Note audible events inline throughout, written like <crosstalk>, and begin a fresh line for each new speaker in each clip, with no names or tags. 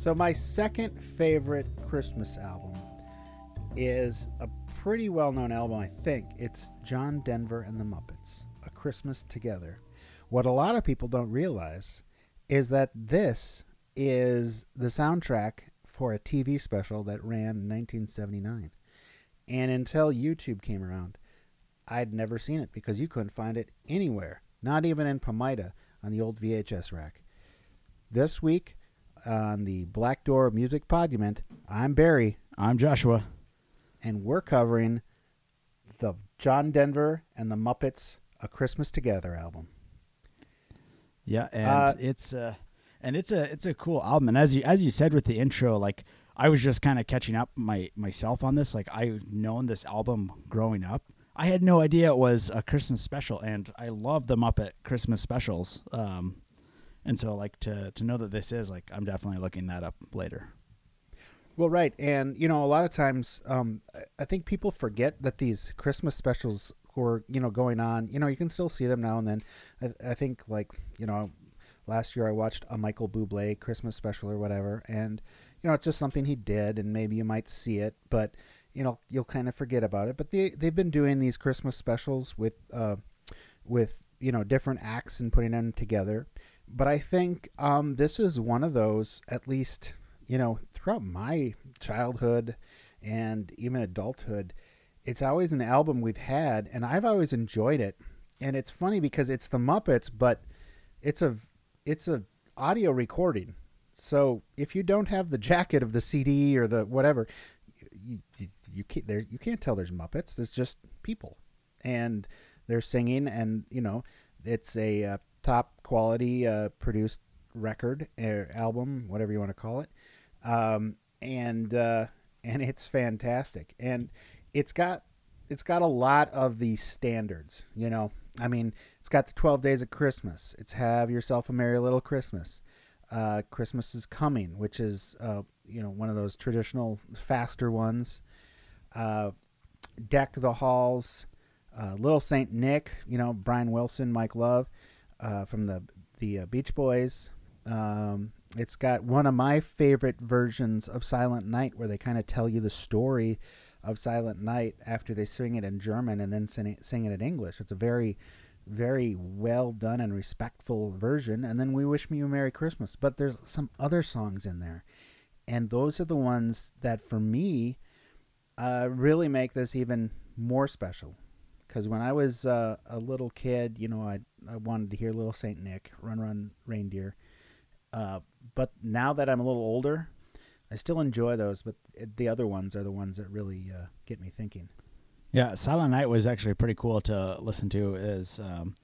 So my second favorite Christmas album is a pretty well-known album, I think. It's John Denver and the Muppets, A Christmas Together. What a lot of people don't realize is that this is the soundtrack for a TV special that ran in 1979. And until YouTube came around, I'd never seen it because you couldn't find it anywhere, not even in Pamida on the old VHS rack. This week on the Black Door Music Podument, I'm Barry,
I'm Joshua.
and we're covering the John Denver and the Muppets A Christmas Together album.
Yeah, and
Uh,
it's uh and it's a it's a cool album. And as you as you said with the intro, like I was just kind of catching up my myself on this. Like I've known this album growing up. I had no idea it was a Christmas special, and I love the Muppet Christmas specials. Um, and so like to to know that this is like I'm definitely looking that up later.
Well, right, and you know, a lot of times, um, I- think people forget that these Christmas specials were, you know, going on. You know, you can still see them now and then. I, I think, like, you know, last year I watched a Michael Bublé Christmas special or whatever, and you know, it's just something he did, and maybe you might see it, but you know, you'll kind of forget about it. But they they've been doing these Christmas specials with, uh, with you know, different acts and putting them together. But I think um, this is one of those, at least you know, throughout my childhood and even adulthood, it's always an album we've had, and I've always enjoyed it. And it's funny because it's the Muppets, but it's a it's a audio recording. So if you don't have the jacket of the CD or the whatever, you, you, you can't there you can't tell there's Muppets. It's just people, and they're singing, and you know, it's a uh, top quality uh, produced record or album, whatever you want to call it um, and uh, <laughs> and it's fantastic, and it's got it's got a lot of the standards. You know, I mean, it's got the Twelve Days of Christmas. It's Have Yourself a Merry Little Christmas. Uh, Christmas is Coming, which is uh, you know one of those traditional faster ones. Uh, Deck the Halls, uh, Little Saint Nick. You know, Brian Wilson, Mike Love uh, from the the uh, Beach Boys. Um, it's got one of my favorite versions of Silent Night, where they kind of tell you the story of Silent Night after they sing it in German and then sing it, sing it in English. It's a very, very well done and respectful version. And then We Wish Me a Merry Christmas. But there's some other songs in there, and those are the ones that, for me, uh, really make this even more special. Because when I was uh, a little kid, you know, I I wanted to hear Little Saint Nick, Run Run Reindeer. Uh, but now that I'm a little older, I still enjoy those. But the other ones are the ones that really uh, get me thinking.
Yeah, Silent Night was actually pretty cool to listen to. Is um,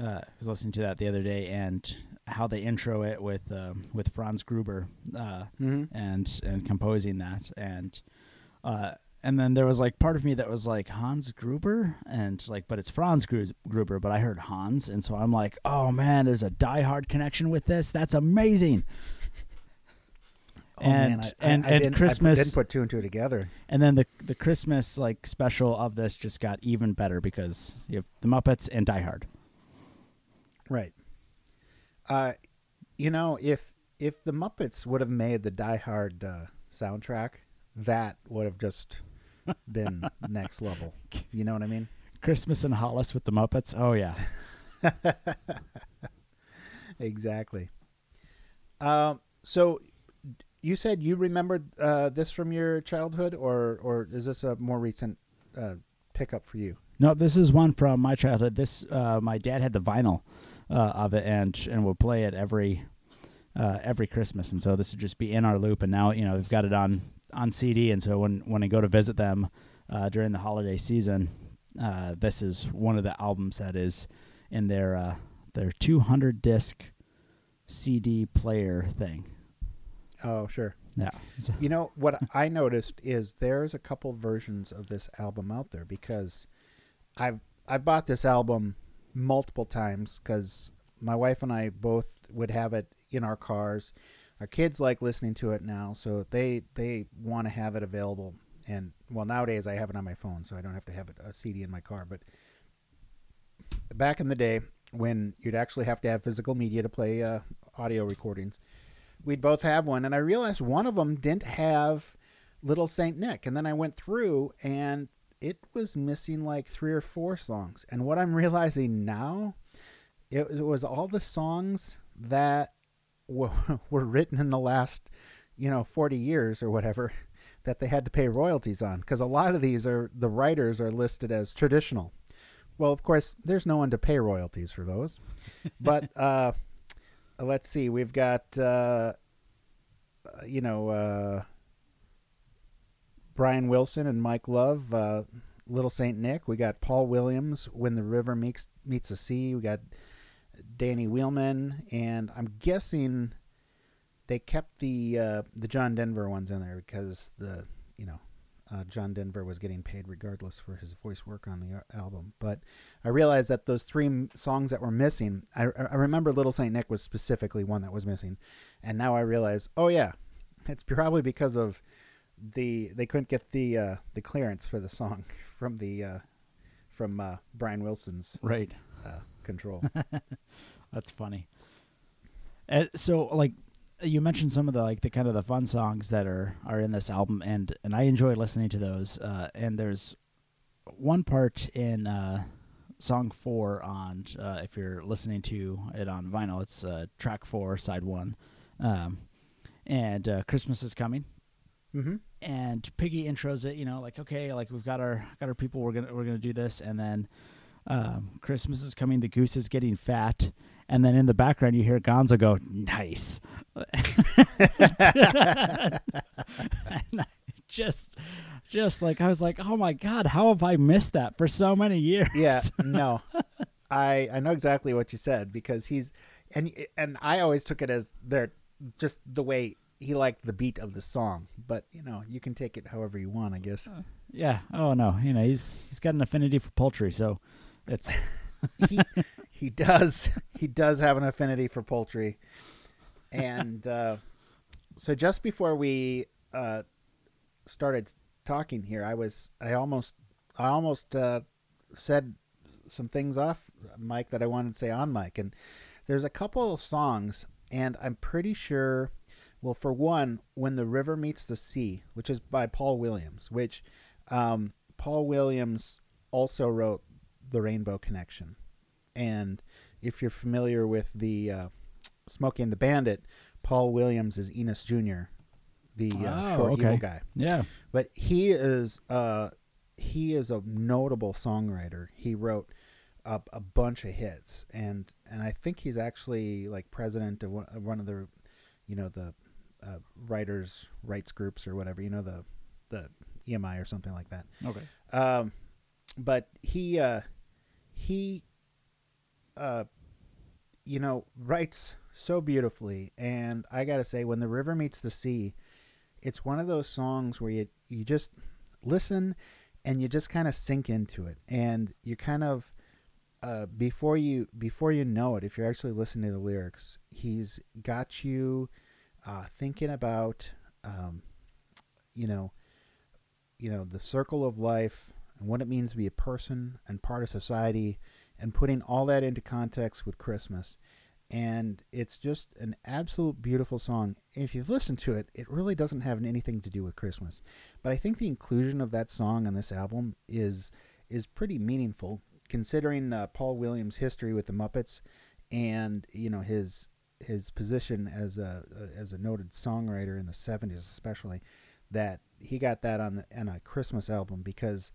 uh, I was listening to that the other day, and how they intro it with um with Franz Gruber uh,
Mm-hmm.
and and composing that, and uh, and then there was like part of me that was like Hans Gruber, and like, but it's Franz Gruber, but I heard Hans, and so I'm like, oh man, there's a Die Hard connection with this. That's amazing.
Oh
And-
man, I,
and-
I, I
and
didn't,
Christmas-
I didn't put two and two together.
And then the the Christmas like special of this just got even better because you have the Muppets and Die Hard.
Right. Uh, you know, if if the Muppets would have made the Die Hard uh, soundtrack, that would have just been next level. You know what I mean?
Christmas in Hollis with the Muppets. Oh yeah. <laughs>
Exactly. Um, so you said you remembered uh, this from your childhood, or or is this a more recent uh, pickup for you?
No, this is one from my childhood. This uh, my dad had the vinyl uh, of it and and would play it every uh, every Christmas, and so this would just be in our loop. And now you know we've got it on on CD, and so when when I go to visit them uh, during the holiday season, uh, this is one of the albums that is in their uh, their 200 disc CD player thing.
Oh, sure.
Yeah, So-
You know what I noticed is there's a couple versions of this album out there because I've I bought this album multiple times because my wife and I both would have it in our cars. Our kids like listening to it now, so they they want to have it available. And well, nowadays I have it on my phone, so I don't have to have it, a CD in my car. But back in the day, when you'd actually have to have physical media to play uh, audio recordings, we'd both have one, and I realized one of them didn't have Little Saint Nick, and then I went through and it was missing like three or four songs. And what I'm realizing now, it, it was all the songs that <laughs> were, written in the last, you know, 40 years or whatever <laughs> that they had to pay royalties on because a lot of these are the writers are listed as traditional. Well, of course, there's no one to pay royalties for those. <laughs> but uh, let's see, we've got uh, you know uh, Brian Wilson and Mike Love, uh, Little Saint Nick. We got Paul Williams, When the River Meets Meets the Sea. We got Danny Wheetman, and I'm guessing they kept the uh, the John Denver ones in there because the you know uh, John Denver was getting paid regardless for his voice work on the uh, album. But I realized that those three m- songs that were missing, I, I remember Little Saint Nick was specifically one that was missing, and now I realize, oh yeah, <laughs> it's probably because of the they couldn't get the uh, the clearance for the song <laughs> from the uh, from uh, Brian Wilson's
right
uh, control. <laughs>
That's funny. Uh, so like you mentioned some of the like the kind of the fun songs that are are in this album and and I enjoy listening to those uh, and there's one part in uh, song 4 on uh, if you're listening to it on vinyl it's uh, track 4 side 1 um, and uh, Christmas is coming
mm-hmm.
and Piggy intros it you know like okay like we've got our got our people we're to we're going to do this and then um, Christmas is coming the goose is getting fat and then in the background you hear Gonzo go, "Nice," <laughs> and I just, just like I was like, "Oh my god, how have I missed that for so many years?"
Yeah, <laughs> no, I I know exactly what you said because he's and and I always took it as they're just the way he liked the beat of the song, but you know you can take it however you want, I guess. Uh,
yeah. Oh no, you know he's he's got an affinity for poultry, so it's. <laughs>
he he does he does have an affinity for poultry, and uh, so just before we uh, started talking here, I was I almost I almost uh, said some things off Mike that I wanted to say on Mike, and there's a couple of songs, and I'm pretty sure. Well, for one, when the river meets the sea, which is by Paul Williams, which um, Paul Williams also wrote the Rainbow Connection. And if you're familiar with the uh, Smokey and the Bandit, Paul Williams is Enos Jr., the uh,
oh,
short
okay.
evil guy.
Yeah,
but he is uh, he is a notable songwriter. He wrote a, a bunch of hits, and and I think he's actually like president of one, of, one of the, you know, the uh, writers' rights groups or whatever. You know, the the EMI or something like that.
Okay.
Um, but he uh, he uh you know writes so beautifully. And i gotta say when the river meets the sea it's one of those songs where you you just listen and you just kind of sink into it. And you kind of uh, before you before you know it if you're actually listening to the lyrics he's got you uh, thinking about um, you know you know the circle of life and what it means to be a person and part of society and putting all that into context with Christmas. And it's just an absolute beautiful song. If you've listened to it, it really doesn't have anything to do with Christmas. But I think the inclusion of that song on this album is is pretty meaningful, considering uh, Paul Williams' history with the Muppets, and you know his his position as a as a noted songwriter in the '70s, especially. That he got that on the, on a Christmas album because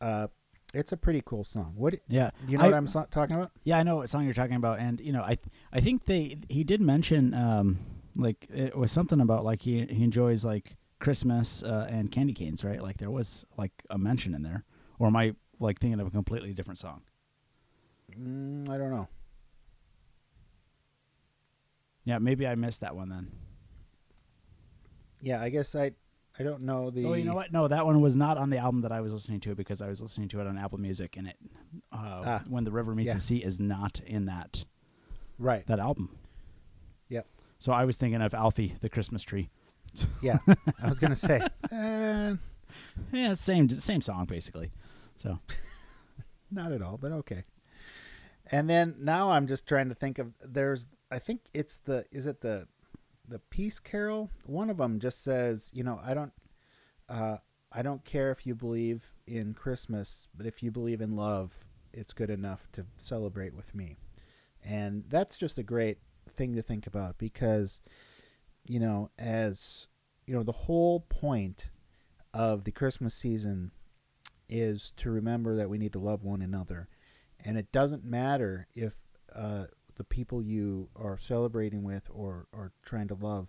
uh, it's a pretty cool song. What?
Yeah,
you know I, what I'm so- talking about?
Yeah, I know what song you're talking about, and you know, I I think they he did mention um like it was something about like he he enjoys like Christmas uh, and candy canes, right? Like there was like a mention in there, or am I like thinking of a completely different song?
Mm, I don't know.
Yeah, maybe I missed that one then.
Yeah, I guess I I don't know the.
Oh, you know what? No, that one was not on the album that I was listening to because I was listening to it on Apple Music, and it uh, ah, when the river meets yeah. the sea is not in that
right
that album.
Yep.
So I was thinking of Alfie, the Christmas tree.
yeah, <laughs> I was gonna say. Uh,
yeah, same same song basically. So. <laughs>
not at all, but okay. And then now I'm just trying to think of there's I think it's the is it the the Peace Carol. One of them just says, you know, I don't, uh, I don't care if you believe in Christmas, but if you believe in love, it's good enough to celebrate with me. And that's just a great thing to think about because, you know, as you know, the whole point of the Christmas season is to remember that we need to love one another. And it doesn't matter if uh, the people you are celebrating with or, are trying to love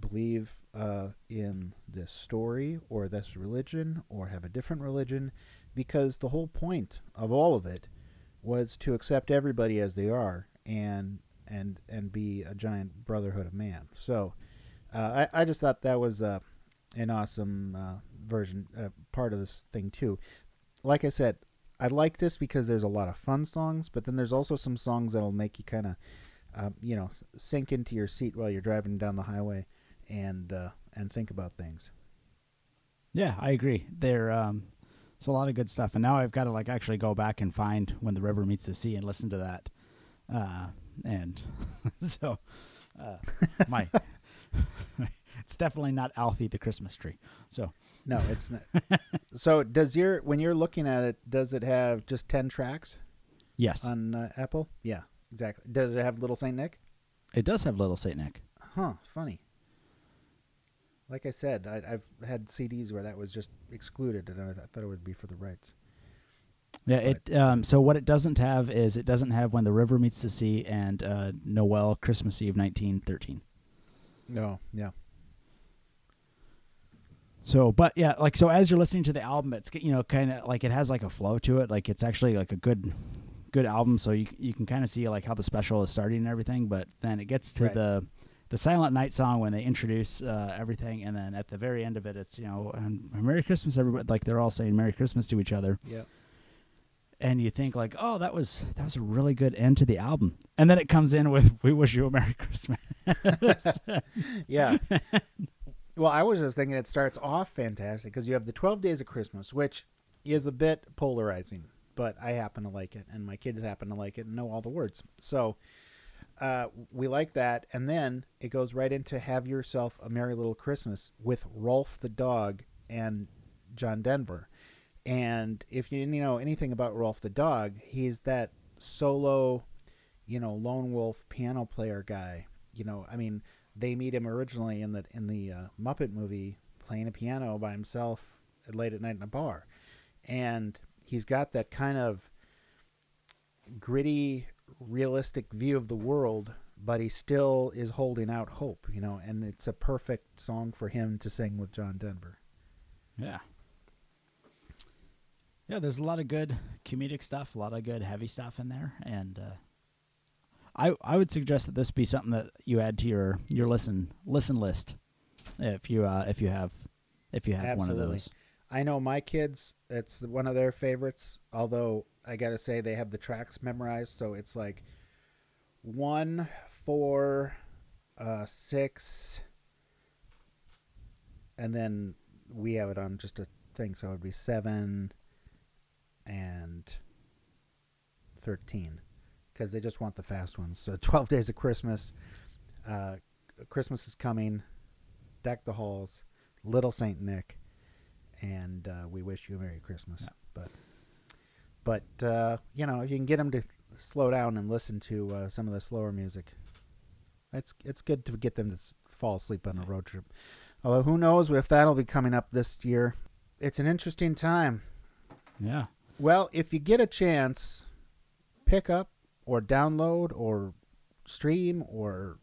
believe uh, in this story or this religion or have a different religion, because the whole point of all of it was to accept everybody as they are and and and be a giant brotherhood of man. So uh, I, I just thought that was uh, an awesome uh, version, uh, part of this thing too. Like I said, I like this because there's a lot of fun songs, but then there's also some songs that'll make you kind of, uh, you know, sink into your seat while you're driving down the highway, and uh, and think about things.
Yeah, I agree. There, um, it's a lot of good stuff, and now I've got to like actually go back and find when the river meets the sea and listen to that, uh, and <laughs> so uh, my <laughs> <laughs> it's definitely not Alfie the Christmas tree. So
no, it's not. <laughs> so does your when you're looking at it, does it have just ten tracks?
Yes,
on uh, Apple. Yeah, exactly. Does it have Little Saint Nick?
It does have Little Saint Nick.
Huh. Funny. Like I said, I, have had CDs where that was just excluded, and I thought it would be for the rights.
Yeah, it. Um, so what it doesn't have is it doesn't have when the river meets the sea and uh, Noel Christmas Eve 1913.
No, yeah.
So, but yeah, like so as you're listening to the album, it's you know kind of like it has like a flow to it. Like it's actually like a good, good album. So you you can kind of see like how the special is starting and everything. But then it gets to right. the the Silent Night song when they introduce uh, everything, and then at the very end of it, it's you know and Merry Christmas, everybody. Like they're all saying Merry Christmas to each other.
Yeah.
And you think like, oh, that was that was a really good end to the album, and then it comes in with "We wish you a Merry Christmas." <laughs>
yeah. <laughs> <laughs> Well, I was just thinking it starts off fantastic because you have the 12 Days of Christmas, which is a bit polarizing, but I happen to like it, and my kids happen to like it and know all the words. So uh, we like that. And then it goes right into Have Yourself a Merry Little Christmas with Rowlf the dog and John Denver. And if you, didn't know anything about Rowlf the dog, he's that solo, you know, lone wolf piano player guy. You know, I mean, they meet him originally in the in the uh, Muppet movie playing a piano by himself late at night in a bar, and he's got that kind of gritty, realistic view of the world, but he still is holding out hope, you know, and it's a perfect song for him to sing with John Denver.
Yeah. Yeah, there's a lot of good comedic stuff, a lot of good heavy stuff in there, and uh, I I would suggest that this be something that you add to your your listen listen list if you uh, if you have if you have Absolutely. one of those.
I know my kids; it's one of their favorites. Although I gotta say they have the tracks memorized, so it's like one, four, uh, six, and then we have it on just a thing, so it would be seven and thirteen because they just want the fast ones. So <laughs> 12 Days of Christmas, uh, Christmas is coming, Deck the Halls, Little Saint Nick, and uh, we wish you a Merry Christmas. Yeah. But but uh, you know if you can get them to slow down and listen to uh, some of the slower music, it's it's good to get them to fall asleep on a road trip. Although who knows if that'll be coming up this year. It's an interesting time.
Yeah.
Well, if you get a chance, pick up or download or stream or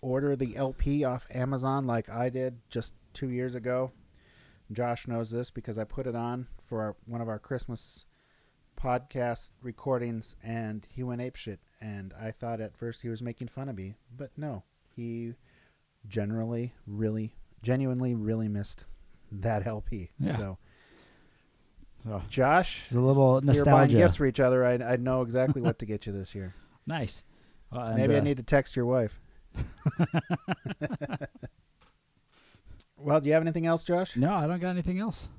order the LP off Amazon like I did just two years ago. Josh knows this because I put it on for our, one of our Christmas podcast recordings, and he went apeshit. And I thought at first he was making fun of me, but no, he generally, really, genuinely, really missed that LP. Yeah. So so Josh,
it's a little nostalgia.
Were buying gifts for each other. I I know exactly what to get you this year. <laughs>
Nice.
Well, Maybe uh, I need to text your wife. <laughs> well, do you have anything else, Josh?
No, I don't got anything else.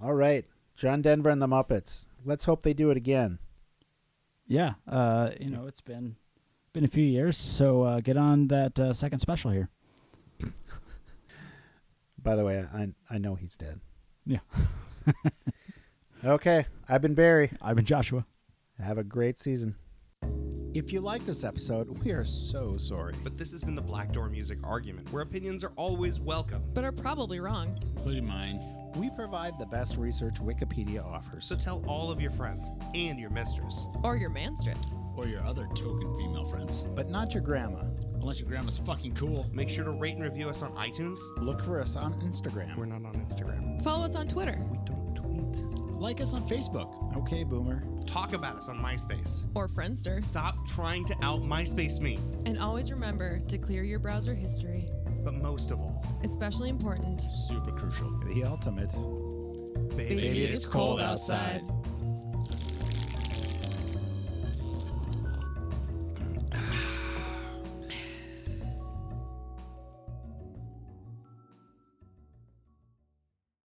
All right, John Denver and the Muppets. Let's hope they do it again.
Yeah, uh, you know it's been been a few years, so uh, get on that uh, second special here.
By the way, I I know he's dead.
Yeah. <laughs>
okay, I've been Barry.
I've been Joshua.
Have a great season. If you like this episode, we are so sorry.
But this has been the Black Door Music Argument, where opinions are always welcome.
but are probably wrong.
including mine.
We provide the best research Wikipedia offers.
So tell all of your friends and your mistress.
Or your manstress.
Or your other token female friends.
but not your grandma.
Unless your grandma's fucking cool.
Make sure to rate and review us on iTunes.
Look for us on Instagram.
We're not on Instagram.
Follow us on Twitter.
We don't tweet.
Like us on Facebook.
Okay, Boomer.
Talk about us on MySpace.
Or Friendster.
Stop trying to out MySpace me.
And always remember to clear your browser history.
But most of all,
Especially important.
Super crucial.
The ultimate.
baby,
Baby, it's cold outside.